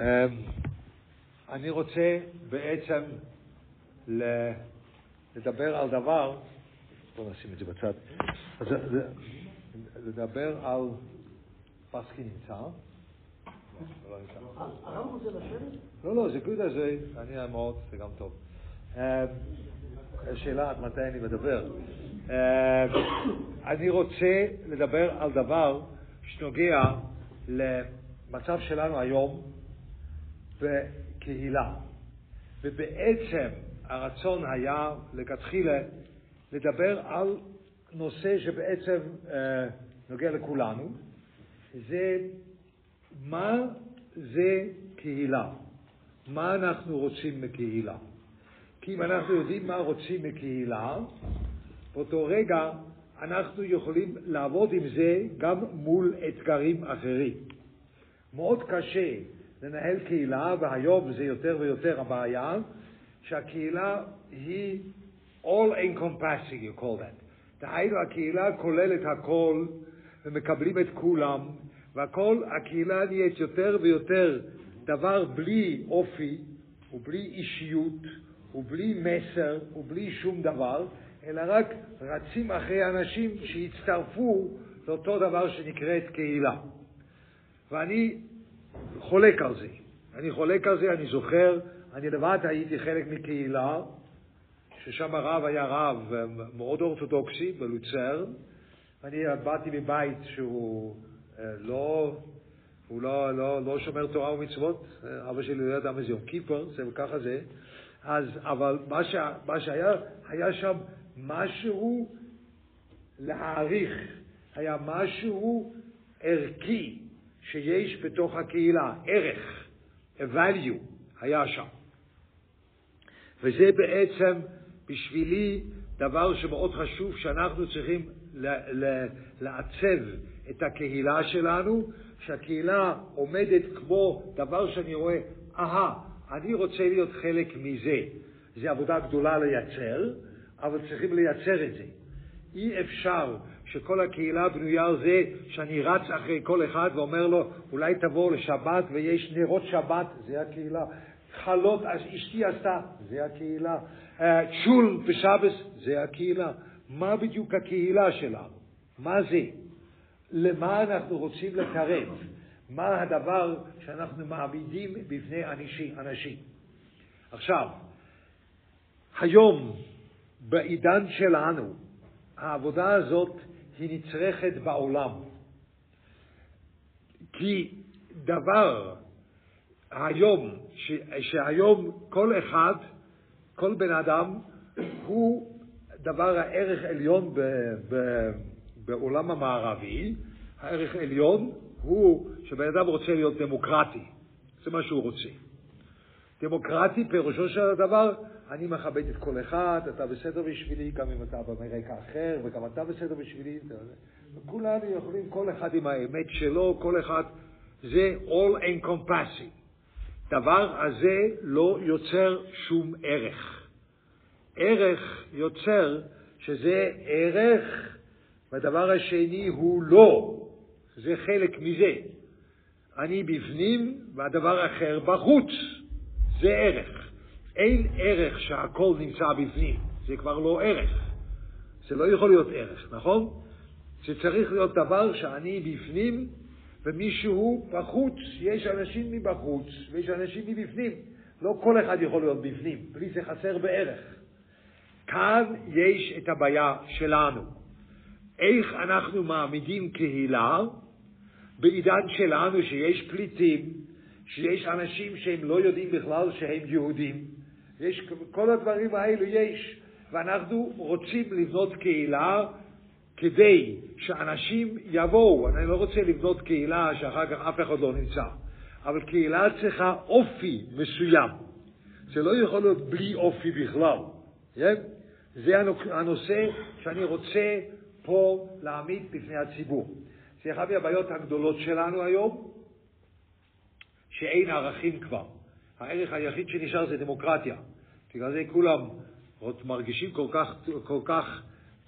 אמ, אני רוצה בעצם לדבר על דבר, בואו נשים את זה בצד, לדבר על, פסקי נמצא? לא, לא, זה גודה, זה, אני אעמוד, זה גם טוב. אמ, השאלה עד מתי אני מדבר. אמ, אני רוצה לדבר על דבר שנוגע למצב שלנו היום בקהילה. ובעצם הרצון היה לכתחילה לדבר על נושא שבעצם אה, נוגע לכולנו, זה מה זה קהילה, מה אנחנו רוצים מקהילה. כי אם אנחנו יודעים מה רוצים מקהילה, באותו רגע אנחנו יכולים לעבוד עם זה גם מול אתגרים אחרים. מאוד קשה לנהל קהילה, והיום זה יותר ויותר הבעיה, שהקהילה היא all encompassing, you call that. דהיינו, הקהילה כוללת הכל, ומקבלים את כולם, והכל, הקהילה נהיית יותר ויותר דבר בלי אופי, ובלי אישיות, ובלי מסר, ובלי שום דבר, אלא רק רצים אחרי אנשים שהצטרפו לאותו דבר שנקראת קהילה. ואני חולק על זה. אני חולק על זה, אני זוכר, אני לבד הייתי חלק מקהילה, ששם הרב היה רב מאוד אורתודוקסי בלוצר, ואני באתי מבית שהוא אה, לא, הוא לא, לא, לא שומר תורה ומצוות, אבא שלי לא ידע מזה יום כיפר, זה וככה זה, אז, אבל מה, ש, מה שהיה, היה שם משהו להעריך, היה משהו ערכי שיש בתוך הקהילה, ערך, a value, היה שם. וזה בעצם בשבילי דבר שמאוד חשוב שאנחנו צריכים לעצב את הקהילה שלנו, שהקהילה עומדת כמו דבר שאני רואה, אהה, אני רוצה להיות חלק מזה. זו עבודה גדולה לייצר, אבל צריכים לייצר את זה. אי אפשר שכל הקהילה בנויה על זה שאני רץ אחרי כל אחד ואומר לו, אולי תבוא לשבת ויש נרות שבת, זה הקהילה. חלות, אשתי עשתה, זה הקהילה. צ'ול אה, בשבס, זה הקהילה. מה בדיוק הקהילה שלנו? מה זה? למה אנחנו רוצים לקרב? מה הדבר שאנחנו מעמידים בפני אנשים? עכשיו, היום, בעידן שלנו, העבודה הזאת היא נצרכת בעולם. כי דבר היום, ש, שהיום כל אחד, כל בן אדם, הוא דבר הערך עליון ב, ב, בעולם המערבי, הערך עליון הוא שבן אדם רוצה להיות דמוקרטי, זה מה שהוא רוצה. דמוקרטי פירושו של הדבר, אני מכבד את כל אחד, אתה בסדר בשבילי, גם אם אתה במרקע אחר, וגם אתה בסדר בשבילי. כולנו יכולים, כל אחד עם האמת שלו, כל אחד, זה all encompassing. דבר הזה לא יוצר שום ערך. ערך יוצר שזה ערך, והדבר השני הוא לא, זה חלק מזה. אני בפנים והדבר האחר בחוץ, זה ערך. אין ערך שהכל נמצא בפנים, זה כבר לא ערך. זה לא יכול להיות ערך, נכון? זה צריך להיות דבר שאני בפנים ומישהו בחוץ. יש אנשים מבחוץ ויש אנשים מבפנים. לא כל אחד יכול להיות בפנים, בלי זה חסר בערך. כאן יש את הבעיה שלנו. איך אנחנו מעמידים קהילה בעידן שלנו שיש פליטים, שיש אנשים שהם לא יודעים בכלל שהם יהודים, יש, כל הדברים האלו יש, ואנחנו רוצים לבנות קהילה כדי שאנשים יבואו. אני לא רוצה לבנות קהילה שאחר כך אף אחד לא נמצא, אבל קהילה צריכה אופי מסוים. זה לא יכול להיות בלי אופי בכלל. כן? זה הנושא שאני רוצה פה להעמיד בפני הציבור. זה אחת מהבעיות הגדולות שלנו היום, שאין ערכים כבר. הערך היחיד שנשאר זה דמוקרטיה. בגלל זה כולם מרגישים כל כך, כל כך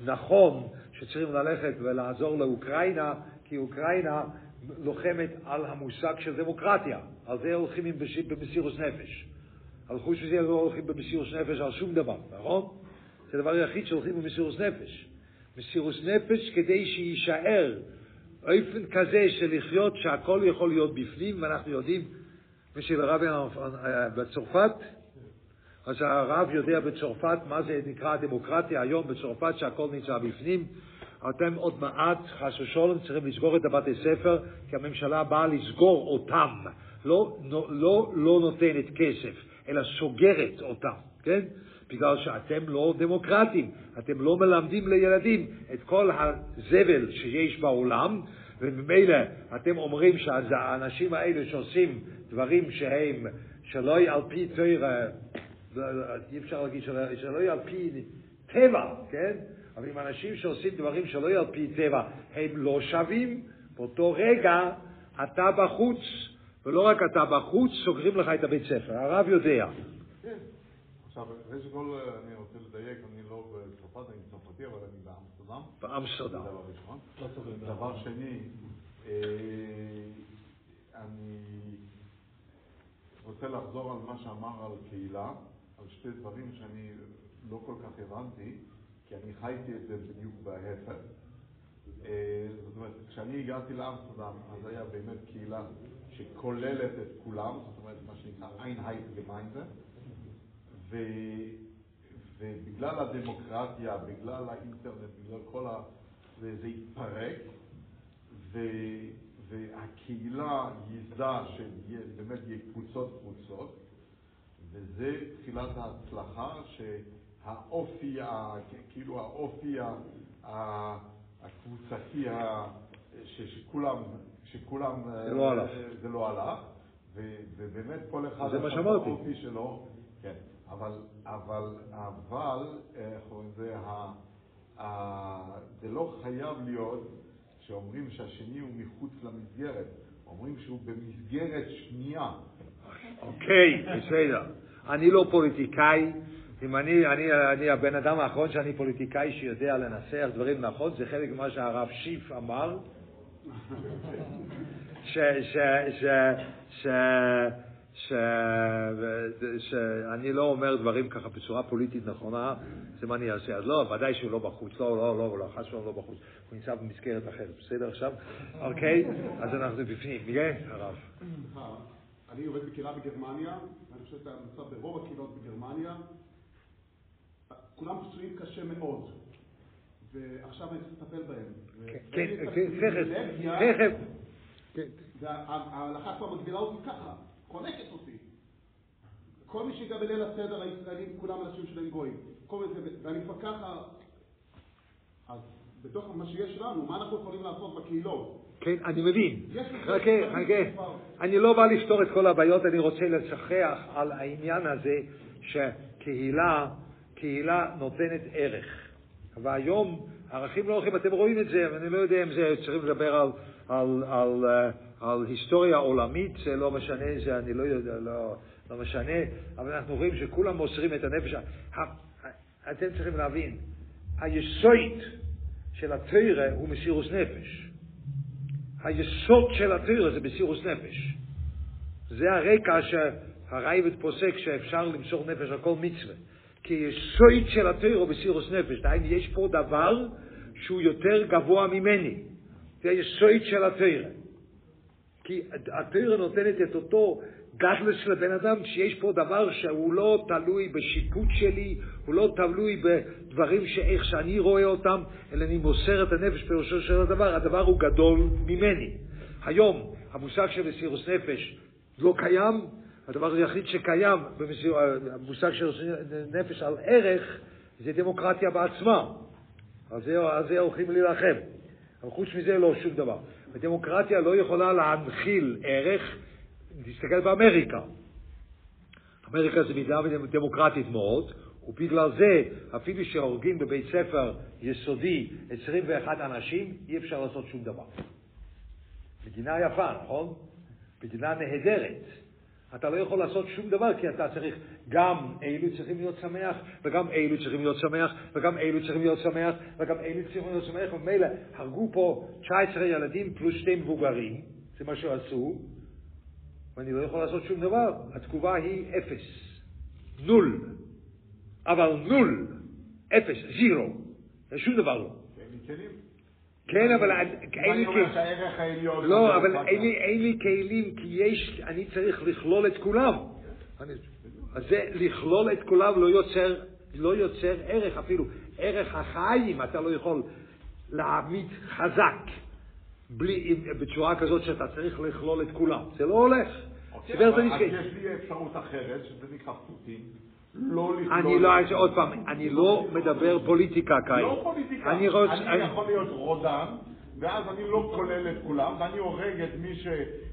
נכון שצריכים ללכת ולעזור לאוקראינה, כי אוקראינה לוחמת על המושג של דמוקרטיה. על זה הולכים במסירות נפש. על חוץ מזה לא הולכים במסירות נפש על שום דבר, נכון? זה הדבר היחיד שהולכים במסירות נפש. מסירות נפש כדי שיישאר אופן כזה של לחיות שהכל יכול להיות בפנים, ואנחנו יודעים, מי שלרב בצרפת, אז הרב יודע בצרפת מה זה נקרא דמוקרטיה היום בצרפת שהכל נמצא בפנים. אתם עוד מעט, חס ושלום, צריכים לסגור את הבתי ספר, כי הממשלה באה לסגור אותם. לא, לא, לא, לא נותנת כסף, אלא סוגרת אותם, כן? בגלל שאתם לא דמוקרטים, אתם לא מלמדים לילדים את כל הזבל שיש בעולם, וממילא אתם אומרים שהאנשים האלה שעושים דברים שהם שלא על פי תוירה, אי אפשר להגיד שלא על פי טבע, כן? אבל אם אנשים שעושים דברים שלא על פי טבע הם לא שווים, באותו רגע אתה בחוץ, ולא רק אתה בחוץ, סוגרים לך את הבית ספר. הרב יודע. עכשיו, ראשית כל אני רוצה לדייק, אני לא בצרפת, אני צרפתי, אבל אני באמסטרדם. באמסטרדם. דבר ראשון. דבר שני, אה, אני רוצה לחזור על מה שאמר על קהילה, על שתי דברים שאני לא כל כך הבנתי, כי אני חייתי את זה בדיוק בהפך. אה, זאת אומרת, כשאני הגעתי לאמסטרדם, אז היה באמת קהילה שכוללת את כולם, זאת אומרת, מה שנקרא Einheitsgemeinde, ובגלל הדמוקרטיה, בגלל האינטרנט, בגלל כל ה... זה, זה התפרק, ו... והקהילה ייסדה שבאמת יהיה קבוצות קבוצות, וזה תחילת ההצלחה שהאופי, כאילו האופי הקבוצתי, שכולם, שכולם, זה לא הלך, זה לא הלך, ובאמת כל אחד, זה מה שאמרתי, האופי שלו, כן, אבל, אבל, אבל, איך קוראים לזה, זה לא חייב להיות שאומרים שהשני הוא מחוץ למסגרת, אומרים שהוא במסגרת שנייה. אוקיי, בסדר. אני לא פוליטיקאי, אם אני, אני, אני הבן אדם האחרון שאני פוליטיקאי שיודע לנסח דברים נכון, זה חלק ממה שהרב שיף אמר, ש, ש, ש, ש, ש, שאני לא אומר דברים ככה בצורה פוליטית נכונה, זה מה אני אעשה. אז לא, ודאי שהוא לא בחוץ, לא, לא, לא, לא, חס ושלום לא בחוץ. הוא נמצא במסגרת אחרת, בסדר עכשיו? אוקיי? אז אנחנו בפנים. יהיה, הרב. אני עובד בקהילה בגרמניה, ואני חושב שאתה נמצא ברוב הקהילות בגרמניה. כולם פצועים קשה מאוד, ועכשיו אני צריך לטפל בהם. כן, תכף, תכף. וההלכה כבר מגבילה אותי ככה, חונקת אותי. כל מי שגם בליל הסדר הישראלים, כולם אנשים שלהם גויים. ואני כבר ככה, אז בתוך מה שיש לנו, מה אנחנו יכולים לעשות בקהילות? כן, אני מבין. חכה, חכה. אני לא בא לפתור את כל הבעיות, אני רוצה לשחח על העניין הזה שקהילה, קהילה נותנת ערך. והיום ערכים לא הולכים, אתם רואים את זה, ואני לא יודע אם זה, צריכים לדבר על, על, על, על, על היסטוריה עולמית, זה לא משנה, זה אני לא יודע, לא, לא משנה, אבל אנחנו רואים שכולם מוסרים את הנפש. אתם צריכים להבין, היסוד של התרא הוא מסירוס נפש. היסוד של התרא זה מסירוס נפש. זה הרקע שהרייבד פוסק שאפשר למסור נפש על כל מצווה. כי יסוד של התרא הוא מסירוס נפש. דהיינו, יש פה דבר שהוא יותר גבוה ממני. זה היסוד של התרא. כי התרא נותנת את אותו גדלס של הבן אדם, שיש פה דבר שהוא לא תלוי בשיפוט שלי, הוא לא תלוי בדברים שאיך שאני רואה אותם, אלא אני מוסר את הנפש פירושו של הדבר, הדבר הוא גדול ממני. היום המושג של מסירוס נפש לא קיים, הדבר היחיד שקיים, במסיר, המושג של נפש על ערך, זה דמוקרטיה בעצמה. על זה, על זה הולכים להילחם. אבל חוץ מזה לא שום דבר. ודמוקרטיה לא יכולה להנחיל ערך, תסתכל באמריקה. אמריקה זה מדינה דמוקרטית מאוד, ובגלל זה, אפילו שהורגים בבית ספר יסודי 21 אנשים, אי אפשר לעשות שום דבר. מדינה יפה, נכון? מדינה נהדרת. אתה לא יכול לעשות שום דבר, כי אתה צריך, גם אלו צריכים להיות שמח, וגם אלו צריכים להיות שמח, וגם אלו צריכים להיות שמח, וגם אלו צריכים להיות שמח, ומילא הרגו פה 19 ילדים פלוס שתי מבוגרים, זה מה שעשו, ואני לא יכול לעשות שום דבר. התגובה היא אפס, נול, אבל נול, אפס, זירו, שום דבר לא. אין. כן, אבל אין אני לי כלים. שהערך העליון... לא, אבל אין. לי, אין לי כלים, כי יש, אני צריך לכלול את כולם. אז זה לכלול את כולם לא יוצר, לא יוצר ערך אפילו. ערך החיים אתה לא יכול להעמיד חזק, בלי, בצורה כזאת שאתה צריך לכלול את כולם. זה לא הולך. אוקיי, אבל. אז יש לי אפשרות אחרת, שזה נקרא פוטין, לא לכלול... אני לא, עוד פעם, אני לא מדבר פוליטיקה כעת. לא פוליטיקה. אני יכול להיות רודן, ואז אני לא כולל את כולם, ואני הורג את מי, ש...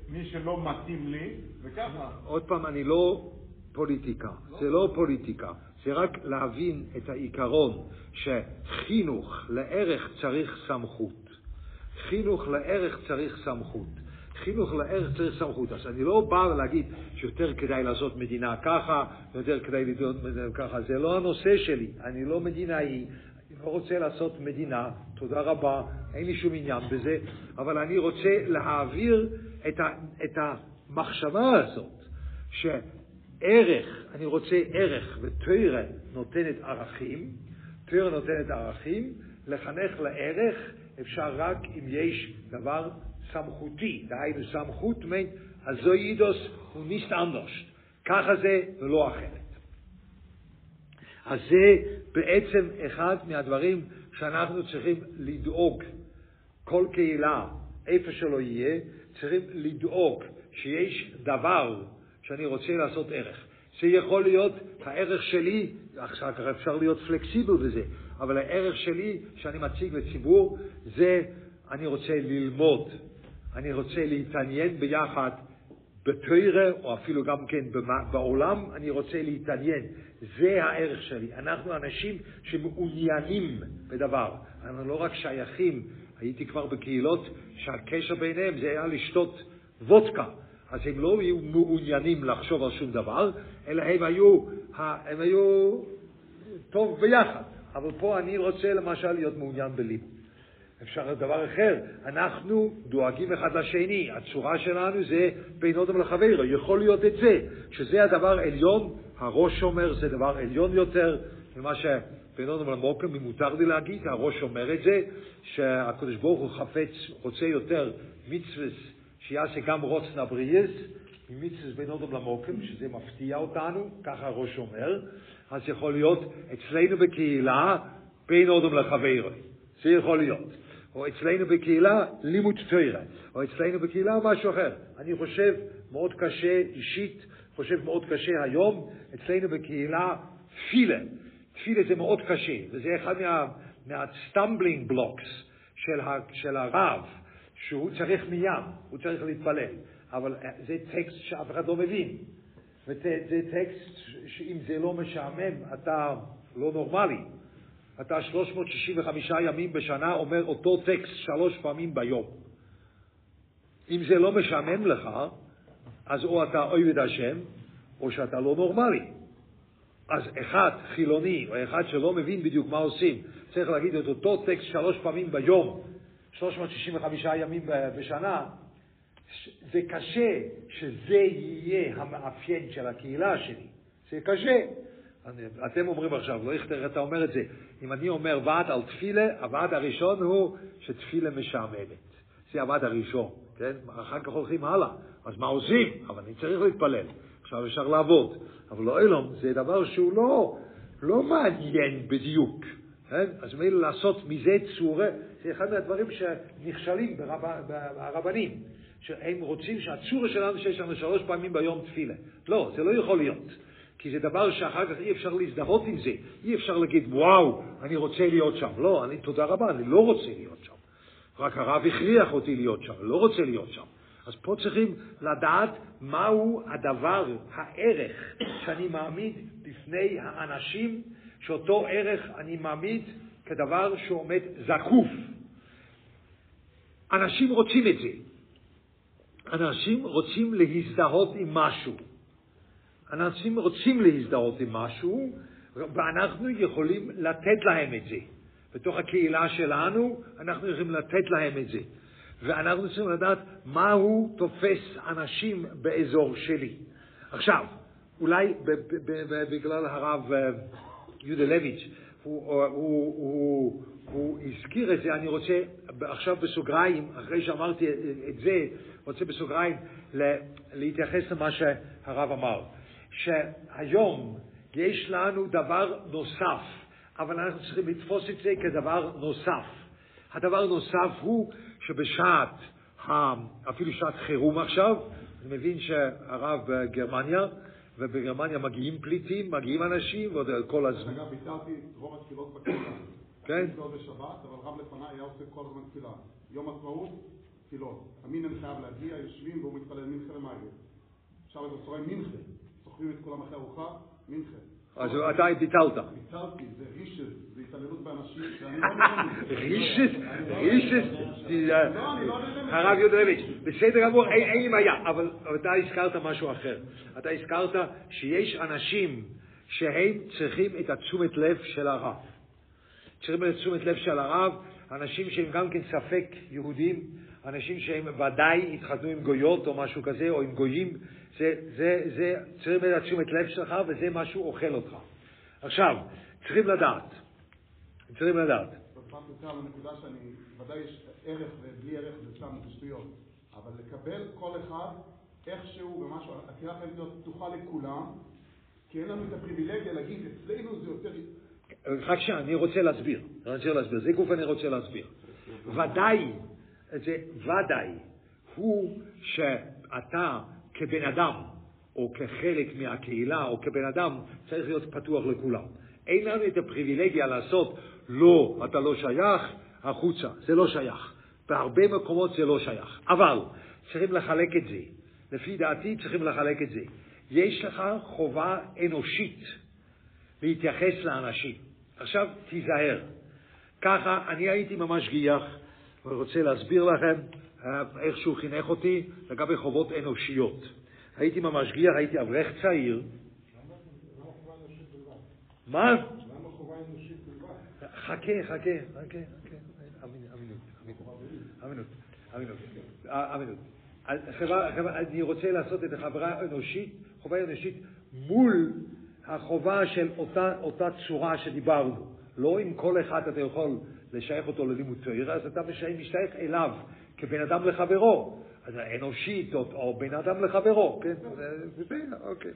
מי שלא מתאים לי, וככה. עוד פעם, אני לא פוליטיקה, זה לא פוליטיקה, זה רק להבין את העיקרון שחינוך לערך צריך סמכות. חינוך לערך צריך סמכות. חינוך לערך צריך סמכות. אז אני לא בא להגיד שיותר כדאי לעשות מדינה ככה, יותר כדאי לדעות מדינה ככה, זה לא הנושא שלי, אני לא מדינאי, אני לא רוצה לעשות מדינה, תודה רבה, אין לי שום עניין בזה, אבל אני רוצה להעביר את, ה, את המחשבה הזאת, שערך, אני רוצה ערך, ותוירה נותנת ערכים, תוירה נותנת ערכים, לחנך לערך אפשר רק אם יש דבר סמכותי, דהיינו סמכות זו יידוס הוא ניסט אנדרשט, ככה זה ולא אחרת. אז זה בעצם אחד מהדברים שאנחנו צריכים לדאוג. כל קהילה, איפה שלא יהיה, צריכים לדאוג שיש דבר שאני רוצה לעשות ערך. זה יכול להיות הערך שלי, אחר כך אפשר להיות פלקסיבל בזה, אבל הערך שלי שאני מציג לציבור זה אני רוצה ללמוד, אני רוצה להתעניין ביחד בתוירה, או אפילו גם כן בעולם, אני רוצה להתעניין. זה הערך שלי. אנחנו אנשים שמעוניינים בדבר. אנחנו לא רק שייכים, הייתי כבר בקהילות שהקשר ביניהם זה היה לשתות וודקה. אז הם לא היו מעוניינים לחשוב על שום דבר, אלא הם היו, הם היו טוב ביחד. אבל פה אני רוצה למשל להיות מעוניין בלימוד. אפשר דבר אחר, אנחנו דואגים אחד לשני, הצורה שלנו זה בין אודם לחברו, יכול להיות את זה, שזה הדבר עליון, הראש אומר זה דבר עליון יותר. ממה שבין אודם למוקם, אם מותר לי להגיד, הראש אומר את זה, שהקדוש ברוך הוא חפץ, רוצה יותר מצווה שיעשה גם רוצן הבריאס, ממצווה בין אודם למוקם, שזה מפתיע אותנו, ככה הראש אומר, אז יכול להיות אצלנו בקהילה בין אודם לחברו. זה יכול להיות. או אצלנו בקהילה לימוד תוירה, או אצלנו בקהילה משהו אחר. אני חושב מאוד קשה אישית, חושב מאוד קשה היום, אצלנו בקהילה תפילה. תפילה זה מאוד קשה, וזה אחד מה, מה-stumbling blocks של, ה, של הרב, שהוא צריך מיד, הוא צריך להתפלל. אבל זה טקסט שאף אחד לא מבין. וזה טקסט שאם זה לא משעמם, אתה לא נורמלי. אתה 365 ימים בשנה אומר אותו טקסט שלוש פעמים ביום. אם זה לא משעמם לך, אז או אתה אוהב השם, או שאתה לא נורמלי. אז אחד חילוני, או אחד שלא מבין בדיוק מה עושים, צריך להגיד את אותו טקסט שלוש פעמים ביום, 365 ימים בשנה, זה קשה שזה יהיה המאפיין של הקהילה שלי. זה קשה. אתם אומרים עכשיו, לא איך אתה אומר את זה. אם אני אומר ועד על תפילה, הוועד הראשון הוא שתפילה משעממת. זה הוועד הראשון, כן? אחר כך הולכים הלאה. אז מה עושים? אבל אני צריך להתפלל. עכשיו אפשר לעבוד. אבל לא אלום, זה דבר שהוא לא, לא מעניין בדיוק. כן? אז מילא לעשות מזה צורה, זה אחד מהדברים שנכשלים ברב, ברבנים. שהם רוצים שהצורה שלנו שיש לנו שלוש פעמים ביום תפילה. לא, זה לא יכול להיות. כי זה דבר שאחר כך אי אפשר להזדהות עם זה. אי אפשר להגיד, וואו, אני רוצה להיות שם. לא, אני, תודה רבה, אני לא רוצה להיות שם. רק הרב הכריח אותי להיות שם, לא רוצה להיות שם. אז פה צריכים לדעת מהו הדבר, הערך, שאני מעמיד בפני האנשים, שאותו ערך אני מעמיד כדבר שעומד זקוף. אנשים רוצים את זה. אנשים רוצים להזדהות עם משהו. אנשים רוצים להזדהות עם משהו, ואנחנו יכולים לתת להם את זה. בתוך הקהילה שלנו, אנחנו יכולים לתת להם את זה. ואנחנו צריכים לדעת מה הוא תופס אנשים באזור שלי. עכשיו, אולי בגלל הרב אה, יהודה לויץ', הוא, הוא, הוא, הוא, הוא הזכיר את זה, אני רוצה עכשיו בסוגריים, אחרי שאמרתי את זה, רוצה בסוגריים להתייחס למה שהרב אמר. שהיום יש לנו דבר נוסף, אבל אנחנו צריכים לתפוס את זה כדבר נוסף. הדבר הנוסף הוא שבשעת, אפילו שעת חירום עכשיו, אני מבין שהרב בגרמניה, ובגרמניה מגיעים פליטים, מגיעים אנשים, ועוד כל הזמן. אגב, ביטלתי את רוב התפילות בקהילה. כן. מתפלל בשבת, אבל רב לפניי היה עושה כל הזמן תפילה. יום עצמאות, תפילות. המינן חייב להגיע, יושבים והוא מתפלל מנחה למעלה. עכשיו בצהריים מנחה. סוחבים את כולם אחרי ארוחה, מנחה. אז אתה ביטלת. ביטלתי, זה רישס, זה התעללות באנשים לא. רישס, רישס, לא, אני לא. הרב יהודה לויץ', בסדר גמור, אין לי בעיה, אבל אבל אתה הזכרת משהו אחר. אתה הזכרת שיש אנשים שהם צריכים את התשומת לב של הרב. צריכים את תשומת לב של הרב, אנשים שהם גם כן ספק יהודים, אנשים שהם ודאי התחתנו עם גויות או משהו כזה, או עם גויים, זה, זה, זה צריכים את התשומת לב שלך וזה מה שהוא אוכל אותך. עכשיו, צריכים לדעת, צריכים לדעת, פעם יותר על הנקודה שאני, ודאי יש ערך ובלי ערך זה סתם שטויות, אבל לקבל כל אחד איכשהו ומשהו, הקהילה חייבת להיות פתוחה לכולם, כי אין לנו את הפריבילגיה להגיד אצלנו זה יותר... רק שנייה, אני רוצה להסביר, אני רוצה להסביר, זה גוף אני רוצה להסביר. ודאי, זה ודאי, הוא שאתה כבן אדם, או כחלק מהקהילה, או כבן אדם, צריך להיות פתוח לכולם. אין לנו את הפריבילגיה לעשות, לא, אתה לא שייך, החוצה, זה לא שייך. בהרבה מקומות זה לא שייך. אבל צריכים לחלק את זה. לפי דעתי צריכים לחלק את זה. יש לך חובה אנושית להתייחס לאנשים. עכשיו תיזהר. ככה, אני הייתי ממש גיח, ורוצה להסביר לכם איך שהוא חינך אותי לגבי חובות אנושיות. הייתי ממש גיח, הייתי אברך צעיר. מה? למה חובה אנושית בלבד? חכה, חכה, חכה, חכה. אמינות, אמינות, אמינות, אה, אני רוצה לעשות את החברה האנושית, חובה אנושית, מול החובה של אותה, אותה צורה שדיברנו. לא עם כל אחד אתה יכול לשייך אותו ללימוד תוירה, אז אתה משייך, אליו כבן אדם לחברו. אז אנושית או, או בן אדם לחברו, כן? בסדר, אוקיי.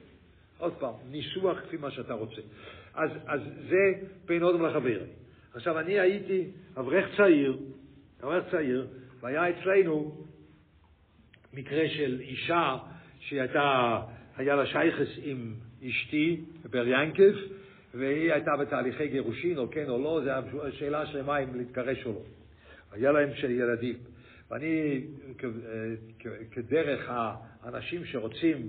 עוד פעם, ניסוח כפי מה שאתה רוצה. אז, אז זה בין אודם לחברי. עכשיו, אני הייתי אברך צעיר, אברך צעיר, והיה אצלנו מקרה של אישה שהייתה, היה לה שייכס עם אשתי בבר ינקב, והיא הייתה בתהליכי גירושין, או כן או לא, זו הייתה שאלה שלמה אם להתגרש או לא. היה להם של ילדים. ואני, כ- כדרך האנשים שרוצים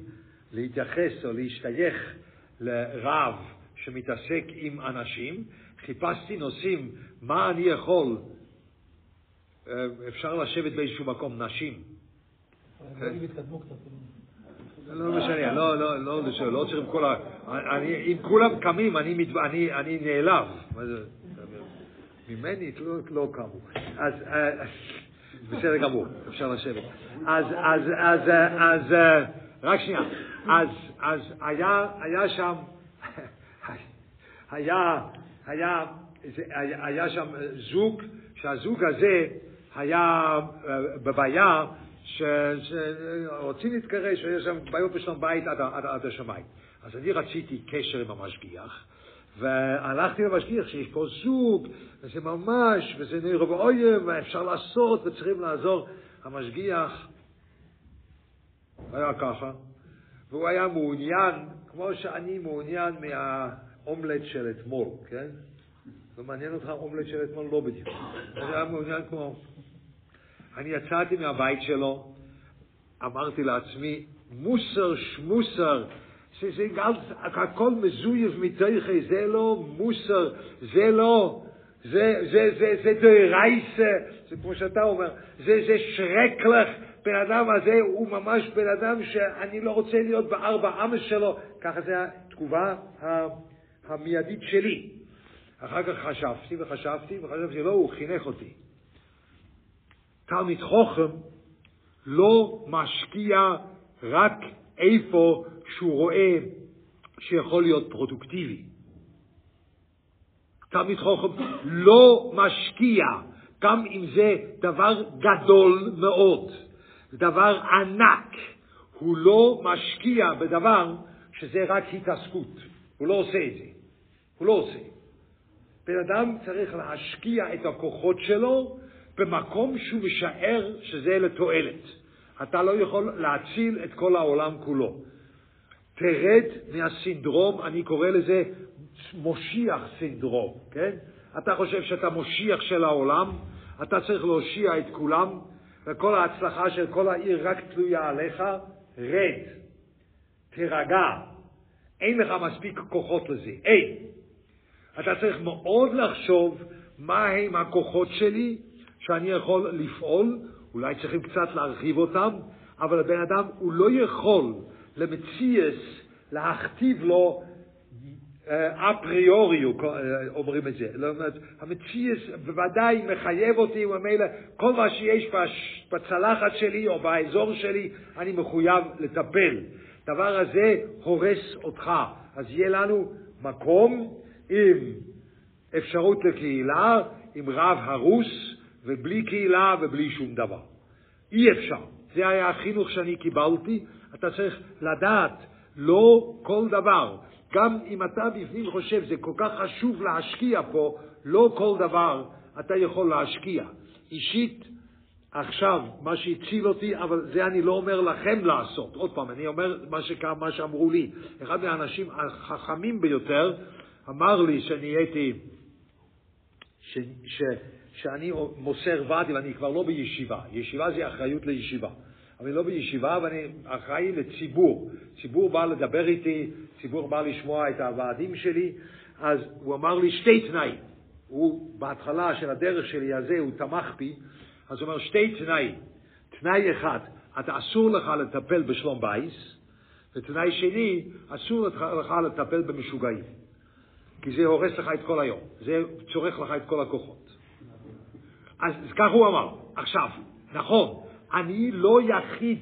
להתייחס או להשתייך לרב שמתעסק עם אנשים, חיפשתי נושאים, מה אני יכול, אה, אפשר לשבת באיזשהו מקום, נשים. התקדמו קצת. לא משנה, לא, לא, לא, לא, לא צריכים כל ה... אני, אם כולם קמים, אני, נעלב. זה? ממני לא, לא קמו. אז, אה, בסדר גמור, אפשר לשבת. אז, אז, אז, אז, אה, רק שנייה. אז, אז היה, היה שם, היה, היה, היה, שם זוג, שהזוג הזה היה אה, בבעיה שרוצים להתגרש, ויש שם בעיות בשלום בית עד, עד, עד השמיים. אז אני רציתי קשר עם המשגיח, והלכתי למשגיח שיש פה זוג, וזה ממש, וזה נראה באויב, ואפשר לעשות, וצריכים לעזור. המשגיח היה ככה, והוא היה מעוניין, כמו שאני מעוניין מהאומלט של אתמול, כן? לא מעניין אותך האומלט של אתמול? לא בדיוק. הוא היה מעוניין כמו... אני יצאתי מהבית שלו, אמרתי לעצמי, מוסר שמוסר, שזה גם, הכל מזויף מתוכי, זה לא מוסר, זה לא, זה, זה, זה, זה דרייסה, זה כמו שאתה אומר, זה, זה שרקלך, בן אדם הזה הוא ממש בן אדם שאני לא רוצה להיות בארבע אמס שלו, ככה זה התגובה המיידית שלי. אחר כך חשבתי וחשבתי וחשבתי, לא, הוא חינך אותי. תלמיד חוכם לא משקיע רק איפה שהוא רואה שיכול להיות פרודוקטיבי. תלמיד חוכם לא משקיע, גם אם זה דבר גדול מאוד, דבר ענק, הוא לא משקיע בדבר שזה רק התעסקות, הוא לא עושה את זה, הוא לא עושה. בן אדם צריך להשקיע את הכוחות שלו במקום שהוא משער שזה לתועלת. אתה לא יכול להציל את כל העולם כולו. תרד מהסינדרום, אני קורא לזה מושיח סינדרום, כן? אתה חושב שאתה מושיח של העולם, אתה צריך להושיע את כולם, וכל ההצלחה של כל העיר רק תלויה עליך, רד, תירגע, אין לך מספיק כוחות לזה, אין. אתה צריך מאוד לחשוב מהם הכוחות שלי שאני יכול לפעול, אולי צריכים קצת להרחיב אותם, אבל הבן אדם הוא לא יכול למציאס להכתיב לו אפריורי, אומרים את זה. המציאס בוודאי מחייב אותי, וממילא כל מה שיש בצלחת שלי או באזור שלי, אני מחויב לטפל. הדבר הזה הורס אותך. אז יהיה לנו מקום עם אפשרות לקהילה, עם רב הרוס, ובלי קהילה ובלי שום דבר. אי אפשר. זה היה החינוך שאני קיבלתי. אתה צריך לדעת, לא כל דבר. גם אם אתה בפנים חושב, זה כל כך חשוב להשקיע פה, לא כל דבר אתה יכול להשקיע. אישית, עכשיו, מה שהציל אותי, אבל זה אני לא אומר לכם לעשות. עוד פעם, אני אומר מה, שקרה, מה שאמרו לי. אחד מהאנשים החכמים ביותר אמר לי שאני הייתי, ש, ש, שאני מוסר ועדי ואני כבר לא בישיבה. ישיבה זה אחריות לישיבה. אני לא בישיבה ואני אחראי לציבור. ציבור בא לדבר איתי, ציבור בא לשמוע את הוועדים שלי, אז הוא אמר לי שתי תנאים. הוא, בהתחלה של הדרך שלי הזה, הוא תמך בי, אז הוא אומר שתי תנאים. תנאי אחד, אתה אסור לך לטפל בשלום בייס, ותנאי שני, אסור לך לטפל במשוגעים. כי זה הורס לך את כל היום, זה צורך לך את כל הכוחות. אז כך הוא אמר. עכשיו, נכון, אני לא יחיד,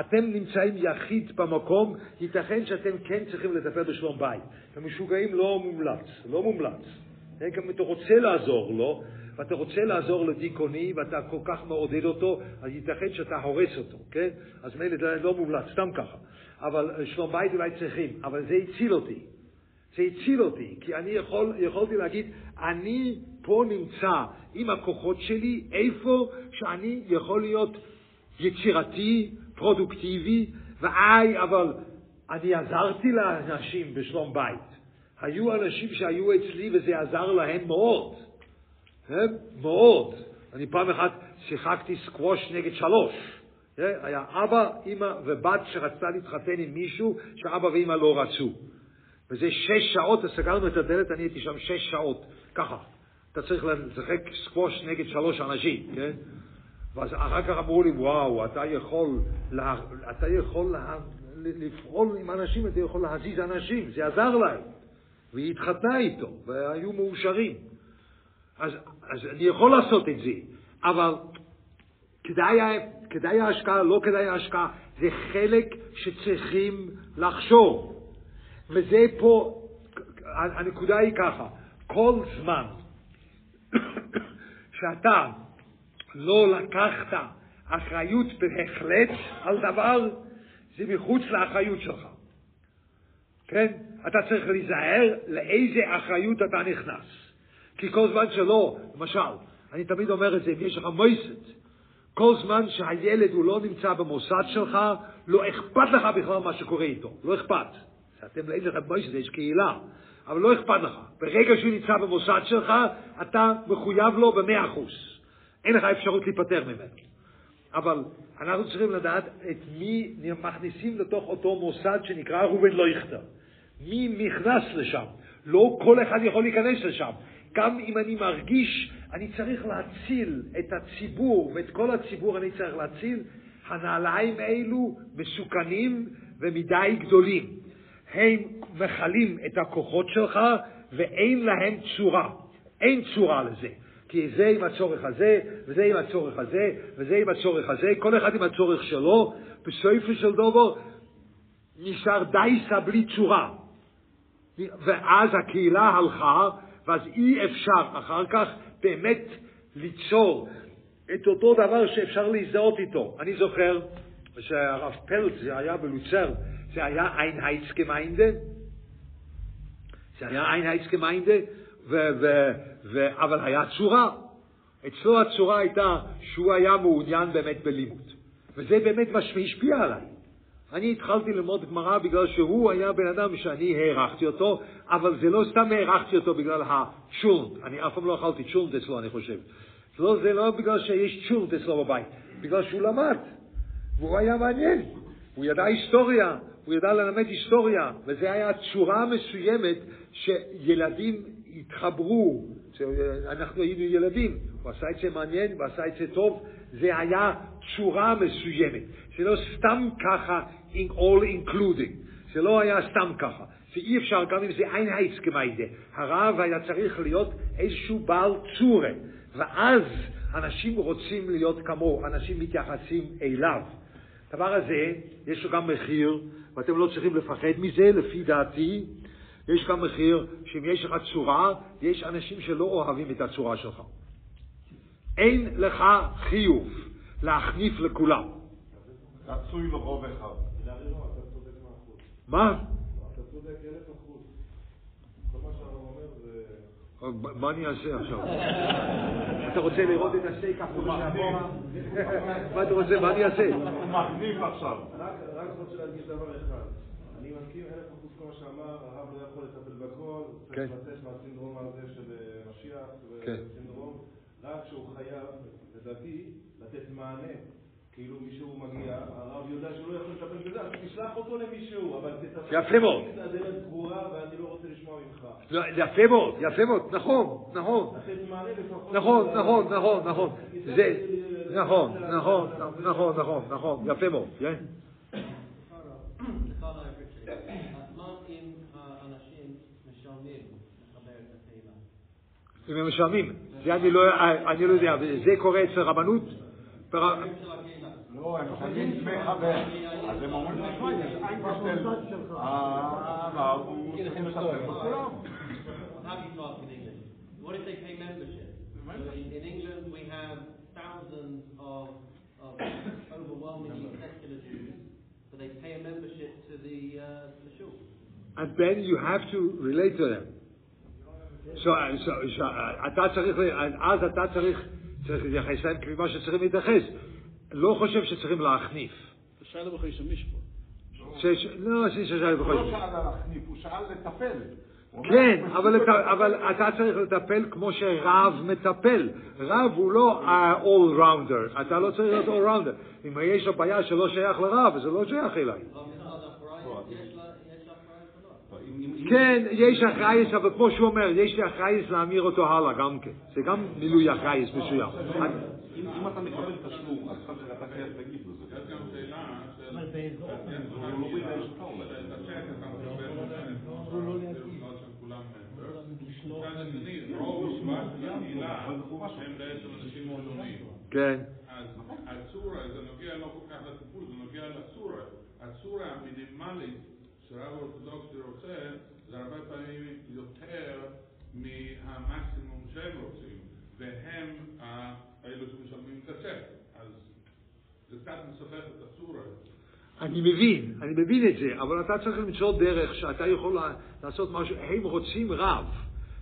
אתם נמצאים יחיד במקום, ייתכן שאתם כן צריכים לטפל בשלום בית. המשוגעים לא מומלץ, לא מומלץ. גם אם אתה רוצה לעזור לו, ואתה רוצה לעזור לדיכאוני, ואתה כל כך מעודד אותו, אז ייתכן שאתה הורס אותו, כן? אז מילא זה לא מומלץ, סתם ככה. אבל שלום בית אולי צריכים, אבל זה הציל אותי. זה הציל אותי, כי אני יכול, יכולתי להגיד, אני פה נמצא עם הכוחות שלי, איפה שאני יכול להיות יצירתי, פרודוקטיבי, ואיי, אבל אני עזרתי לאנשים בשלום בית. היו אנשים שהיו אצלי וזה עזר להם מאוד. כן? מאוד. אני פעם אחת שיחקתי סקווש נגד שלוש. כן? היה אבא, אימא ובת שרצתה להתחתן עם מישהו שאבא ואימא לא רצו. וזה שש שעות, סגרנו את הדלת, אני הייתי שם שש שעות, ככה. אתה צריך לשחק סקווש נגד שלוש אנשים, כן? ואז אחר כך אמרו לי, וואו, אתה יכול, לה, אתה יכול לה, לפעול עם אנשים, אתה יכול להזיז אנשים, זה עזר להם. והיא התחתנה איתו, והיו מאושרים. אז, אז אני יכול לעשות את זה, אבל כדאי, כדאי ההשקעה, לא כדאי ההשקעה, זה חלק שצריכים לחשוב. וזה פה, הנקודה היא ככה, כל זמן שאתה לא לקחת אחריות בהחלט על דבר, זה מחוץ לאחריות שלך. כן? אתה צריך להיזהר לאיזה אחריות אתה נכנס. כי כל זמן שלא, למשל, אני תמיד אומר את זה, אם יש לך מויסת, כל זמן שהילד הוא לא נמצא במוסד שלך, לא אכפת לך בכלל מה שקורה איתו, לא אכפת. אתם אין לכם מויסת, יש קהילה, אבל לא אכפת לך. ברגע שהוא נמצא במוסד שלך, אתה מחויב לו במאה אחוז. אין לך אפשרות להיפטר ממנו. אבל אנחנו צריכים לדעת את מי מכניסים לתוך אותו מוסד שנקרא ראובן לויכטר. מי נכנס לשם? לא כל אחד יכול להיכנס לשם. גם אם אני מרגיש, אני צריך להציל את הציבור, ואת כל הציבור אני צריך להציל, הנעליים האלו מסוכנים ומדי גדולים. הם מכלים את הכוחות שלך ואין להם צורה. אין צורה לזה. כי זה עם הצורך הזה, וזה עם הצורך הזה, וזה עם הצורך הזה, כל אחד עם הצורך שלו, בסופו של דבר נשאר דייסה בלי צורה. ואז הקהילה הלכה, ואז אי אפשר אחר כך באמת ליצור את אותו דבר שאפשר להזדהות איתו. אני זוכר שהרב פלץ, זה היה בלוצר, זה היה Einheitsgemeinde, זה היה Einheitsgemeinde, אבל היה צורה. אצלו הצורה הייתה שהוא היה מעוניין באמת בלימוד. וזה באמת מה שהשפיע עליי. אני התחלתי ללמוד גמרא בגלל שהוא היה בן אדם שאני הערכתי אותו, אבל זה לא סתם הערכתי אותו בגלל הצ'ולנט. אני אף פעם לא אכלתי צ'ולנט אצלו, אני חושב. לא, זה לא בגלל שיש צ'ולנט אצלו בבית, בגלל שהוא למד, והוא היה מעניין. הוא ידע היסטוריה, הוא ידע ללמד היסטוריה, וזה היה צורה מסוימת שילדים התחברו, אנחנו היינו ילדים, הוא עשה את זה מעניין, הוא עשה את זה טוב, זה היה צורה מסוימת, זה לא סתם ככה all including, זה לא היה סתם ככה, שאי אפשר גם אם זה אין הייצקמיידה, הרב היה צריך להיות איזשהו בעל צורה, ואז אנשים רוצים להיות כמוהו, אנשים מתייחסים אליו. הדבר הזה, יש לו גם מחיר, ואתם לא צריכים לפחד מזה, לפי דעתי, יש גם מחיר שאם יש לך צורה, יש אנשים שלא אוהבים את הצורה שלך. אין לך חיוב להחניף לכולם. רצוי לרוב אחד. מה? אתה צודק אלף אחוז. כל מה שהרב אומר זה... מה אני אעשה עכשיו? אתה רוצה לראות את הסטייק החוצה מאחורה? מה אתה רוצה? מה אני אעשה? הוא מחניף עכשיו. רק רק רוצה להדגיש דבר אחד. אני מסכים אלף אחוז כל מה שאמר, הרב לא יכול לטפל בכל, כן. צריך לצאת מהסינדרום הזה של אה, משיח, כן. וסינדרום, רק שהוא חייב, לדעתי, לתת מענה. כאילו מישהו מגיע, הרב יודע שהוא לא יכול לטפל בזה, אז תשלח אותו למישהו, אבל תטפל. יפה מאוד. הדלת סגורה ואני לא רוצה לשמוע ממך. לא, יפה מאוד, יפה מאוד, נכון, נכון. נכון, נכון, נכון, נכון. זה, נכון, נכון, נכון, נכון, נכון, יפה מאוד, כן? חנה אפרצ'י, מה אם האנשים משלמים לחבר את הקהילה? אם הם משלמים, זה אני לא, אני לא יודע, זה קורה אצל רבנות? בר- של הקהילה. לא, הם משלמים דמי חבר. אז הם אומרים, תשמע, יש איינקוסטל. הרב הוא צריך לטפל בכולם. How do you talk in English? What if they pay membership? So in, in England we have thousands of, of overwhelmingly secular Jews, but they pay a membership to the, uh, the shul. and then you have to relate to them. So, so, so, אתה צריך, אז אתה צריך, צריך להתייחס להם כמה שצריכים להתייחס. לא חושב שצריכים להחניף. שאלה בכלל ישמיש פה. שיש, לא, שיש שאלה הוא בכל לא. שאל להחניף, הוא שאל לטפל. הוא כן, אבל, אבל. אתה צריך לטפל כמו שרב מטפל. רב הוא לא ה-all rounder, אתה לא צריך להיות all rounder. אם יש לו בעיה שלא שייך לרב, זה לא שייך אליי. אבל מצד הפרייס יש לה יש לה פרייס או לא? כן, יש אחרייס, אבל כמו שהוא אומר, יש לי אחרייס להמיר אותו הלאה גם כן. זה גם מילוי אחרייס מסוים. אם אתה מקבל תשלום, אז אתה חייב להגיד לו זה. יש גם שאלה של... הוא לא בעצם אנשים חילונים. כן. אז הצורה, זה נוגע לא כל כך לטיפול, זה נוגע לצורה. הצורה המינימלית שרב אורתודוקסי רוצה, זה הרבה פעמים יותר מהמקסימום שהם רוצים, והם האלו שמשלמים את הצ'ק. אז זה קצת מסבך את הצורה. אני מבין, אני מבין את זה, אבל אתה צריך למצוא דרך שאתה יכול לעשות משהו. הם רוצים רב,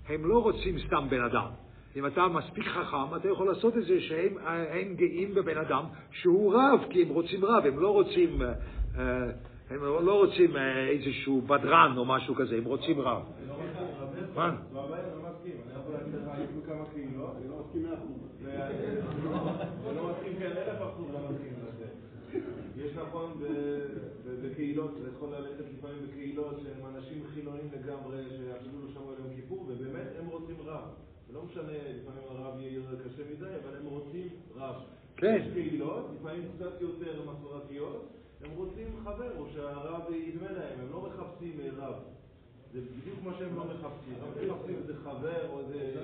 הם לא רוצים סתם בן אדם. אם אתה מספיק חכם, אתה יכול לעשות את זה שהם הם גאים בבן אדם שהוא רב, כי הם רוצים רב, הם לא רוצים, אה, אה, הם לא רוצים אה, איזשהו בדרן או משהו כזה, הם רוצים רב. מה? לא, לא לא לא לא. יש נכון בקהילות, זה יכול ללכת לפעמים בקהילות שהם אנשים חילונים לגמרי, שאפילו לא שמעו כיפור, ובאמת הם רוצים לא משנה, לפעמים הרב יהיה קשה מדי, אבל הם רוצים רב. כן. יש קהילות, לפעמים קצת יותר מסורתיות, הם רוצים חבר, או שהרב ידמה להם, הם לא מחפשים אה, רב. זה בדיוק מה שהם לא מחפשים. הם מחפשים איזה חבר או איזה...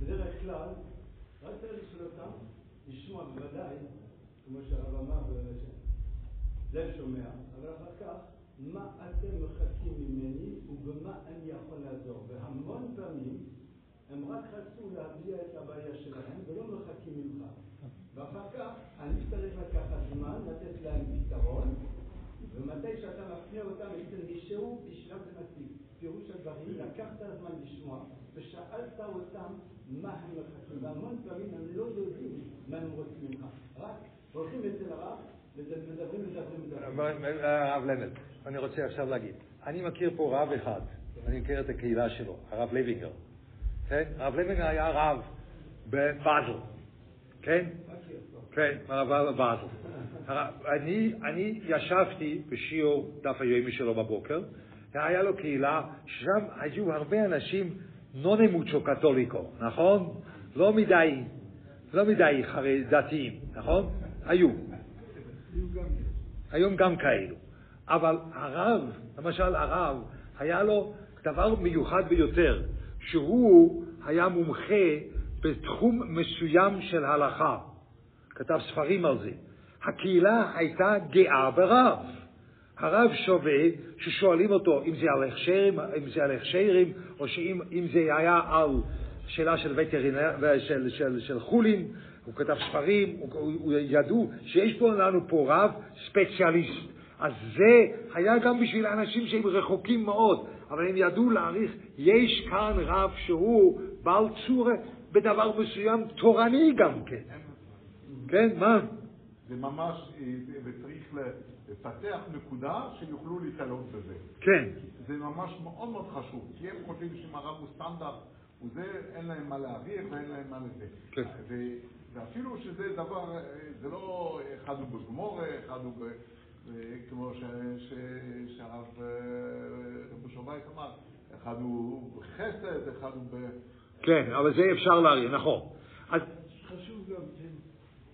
בדרך כלל, רק צריך לשאול אותם, לשמוע בוודאי, כמו שהרב אמר, לב שומע, אבל אחר כך, מה אתם מחכים ממני ובמה אני יכול לעזור. והמון פעמים הם רק רצו להביע את הבעיה שלהם ולא מחכים ממך. ואחר כך אני צריך לקחת זמן, לתת להם פתרון, ומתי שאתה מפנה אותם אצל מישהו, בשלב זה מספיק. פירוש הדברים, לקחת זמן לשמוע, ושאלת אותם מה הם מחכים, והמון פעמים הם לא יודעים מה הם רוצים ממך. רק הולכים אצל הרב. הרב למל, אני רוצה עכשיו להגיד, אני מכיר פה רב אחד, אני מכיר את הקהילה שלו, הרב לוינגר. כן? הרב לוינגר היה רב בבאזל, כן? כן, הרב בבאזל. אני, אני ישבתי בשיעור דף היומי שלו בבוקר, והיה לו קהילה, ששם היו הרבה אנשים נוני מוצ'ו קתוליקו, נכון? לא מדי, לא מדי דתיים, נכון? היו. היום גם כאלו. אבל הרב, למשל הרב, היה לו דבר מיוחד ביותר, שהוא היה מומחה בתחום מסוים של הלכה. כתב ספרים על זה. הקהילה הייתה גאה ברב. הרב שווה ששואלים אותו אם זה על הכשרים, אם זה על הכשרים, או שאם אם זה היה על שאלה של וטרינר, של, של, של חולין, הוא כתב ספרים, הוא, הוא, הוא ידעו שיש פה לנו פה רב ספציאליסט. אז זה היה גם בשביל אנשים שהם רחוקים מאוד, אבל הם ידעו להעריך, יש כאן רב שהוא בעל צורה בדבר מסוים תורני גם כן. כן, מה? זה ממש, וצריך לפתח נקודה שיוכלו להתעלות בזה. כן. זה ממש מאוד מאוד חשוב, כי הם חושבים שאם הרב הוא סטנדרט, וזה, אין להם מה להעביר ואין להם מה לזה. כן. ואפילו שזה דבר, זה לא אחד הוא בגמורה, אחד הוא ב... כמו שהרב רבי שובייט אמר, אחד הוא בחסד, אחד הוא ב... כן, אבל זה אפשר להעריך, נכון. אז חשוב גם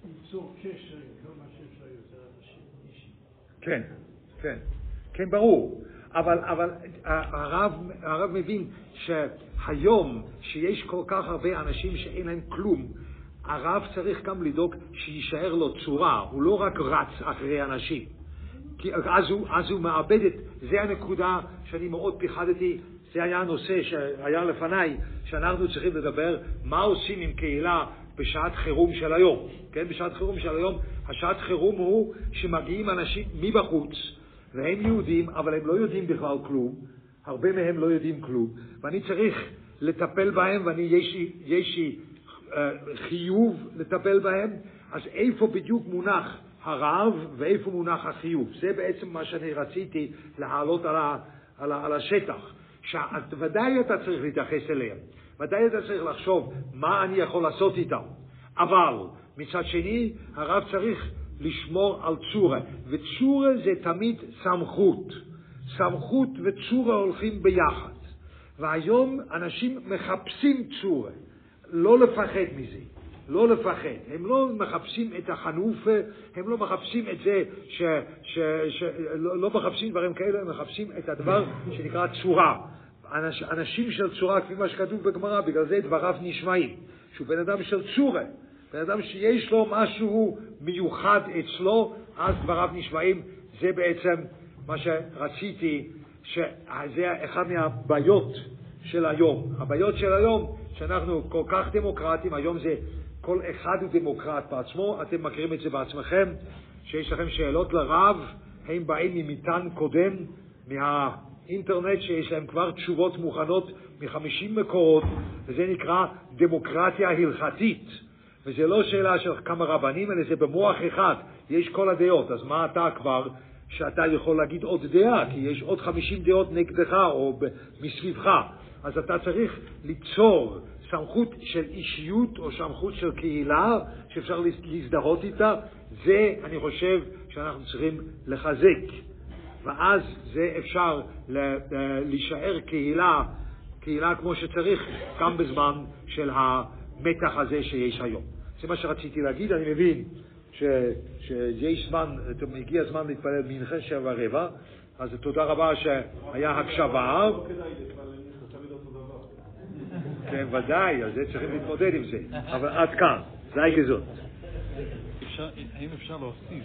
ליצור קשר עם כמה שאפשר יותר אנשים אישיים. כן, כן, כן, ברור. אבל, אבל הרב, הרב מבין שהיום, שיש כל כך הרבה אנשים שאין להם כלום, הרב צריך גם לדאוג שיישאר לו צורה, הוא לא רק רץ אחרי אנשים. כי אז הוא, אז הוא מאבד את, זה הנקודה שאני מאוד פיחדתי, זה היה הנושא שהיה לפניי, שאנחנו צריכים לדבר מה עושים עם קהילה בשעת חירום של היום. כן, בשעת חירום של היום, השעת חירום הוא שמגיעים אנשים מבחוץ, והם יהודים, אבל הם לא יודעים בכלל כלום, הרבה מהם לא יודעים כלום, ואני צריך לטפל בהם, ואני, יש לי, חיוב לטפל בהם, אז איפה בדיוק מונח הרעב ואיפה מונח החיוב? זה בעצם מה שאני רציתי להעלות על, ה, על, ה, על השטח. שוודאי אתה צריך להתייחס אליהם, ודאי אתה צריך לחשוב מה אני יכול לעשות איתם, אבל מצד שני הרב צריך לשמור על צורה, וצורה זה תמיד סמכות. סמכות וצורה הולכים ביחד. והיום אנשים מחפשים צורה, לא לפחד מזה, לא לפחד. הם לא מחפשים את החנופה, הם לא מחפשים את זה, ש, ש, ש, לא, לא מחפשים דברים כאלה, הם מחפשים את הדבר שנקרא צורה. אנש, אנשים של צורה, כפי מה שכתוב בגמרא, בגלל זה דבריו נשמעים, שהוא בן אדם של צורה. בן אדם שיש לו משהו מיוחד אצלו, אז דבריו נשמעים. זה בעצם מה שרציתי, שזה אחד מהבעיות של היום. הבעיות של היום, שאנחנו כל כך דמוקרטים, היום זה כל אחד הוא דמוקרט בעצמו, אתם מכירים את זה בעצמכם, שיש לכם שאלות לרב, הם באים ממטען קודם, מהאינטרנט, שיש להם כבר תשובות מוכנות מ-50 מקורות, וזה נקרא דמוקרטיה הלכתית. וזה לא שאלה של כמה רבנים, אלא זה במוח אחד, יש כל הדעות. אז מה אתה כבר, שאתה יכול להגיד עוד דעה, כי יש עוד 50 דעות נגדך או מסביבך. אז אתה צריך ליצור סמכות של אישיות או סמכות של קהילה שאפשר להזדהות איתה, זה, אני חושב, שאנחנו צריכים לחזק. ואז זה אפשר להישאר קהילה, קהילה כמו שצריך, גם בזמן של. המתח הזה שיש היום. זה מה שרציתי להגיד, אני מבין ש, שיש זמן, הגיע הזמן להתפלל מנחה שבע רבע, אז תודה רבה שהיה הקשבה. לא כדאי להתפלל מנחה, תמיד אותו דבר. כן, ודאי, אז זה צריכים להתמודד עם זה. אבל עד כאן, זה הגזות. האם אפשר להוסיף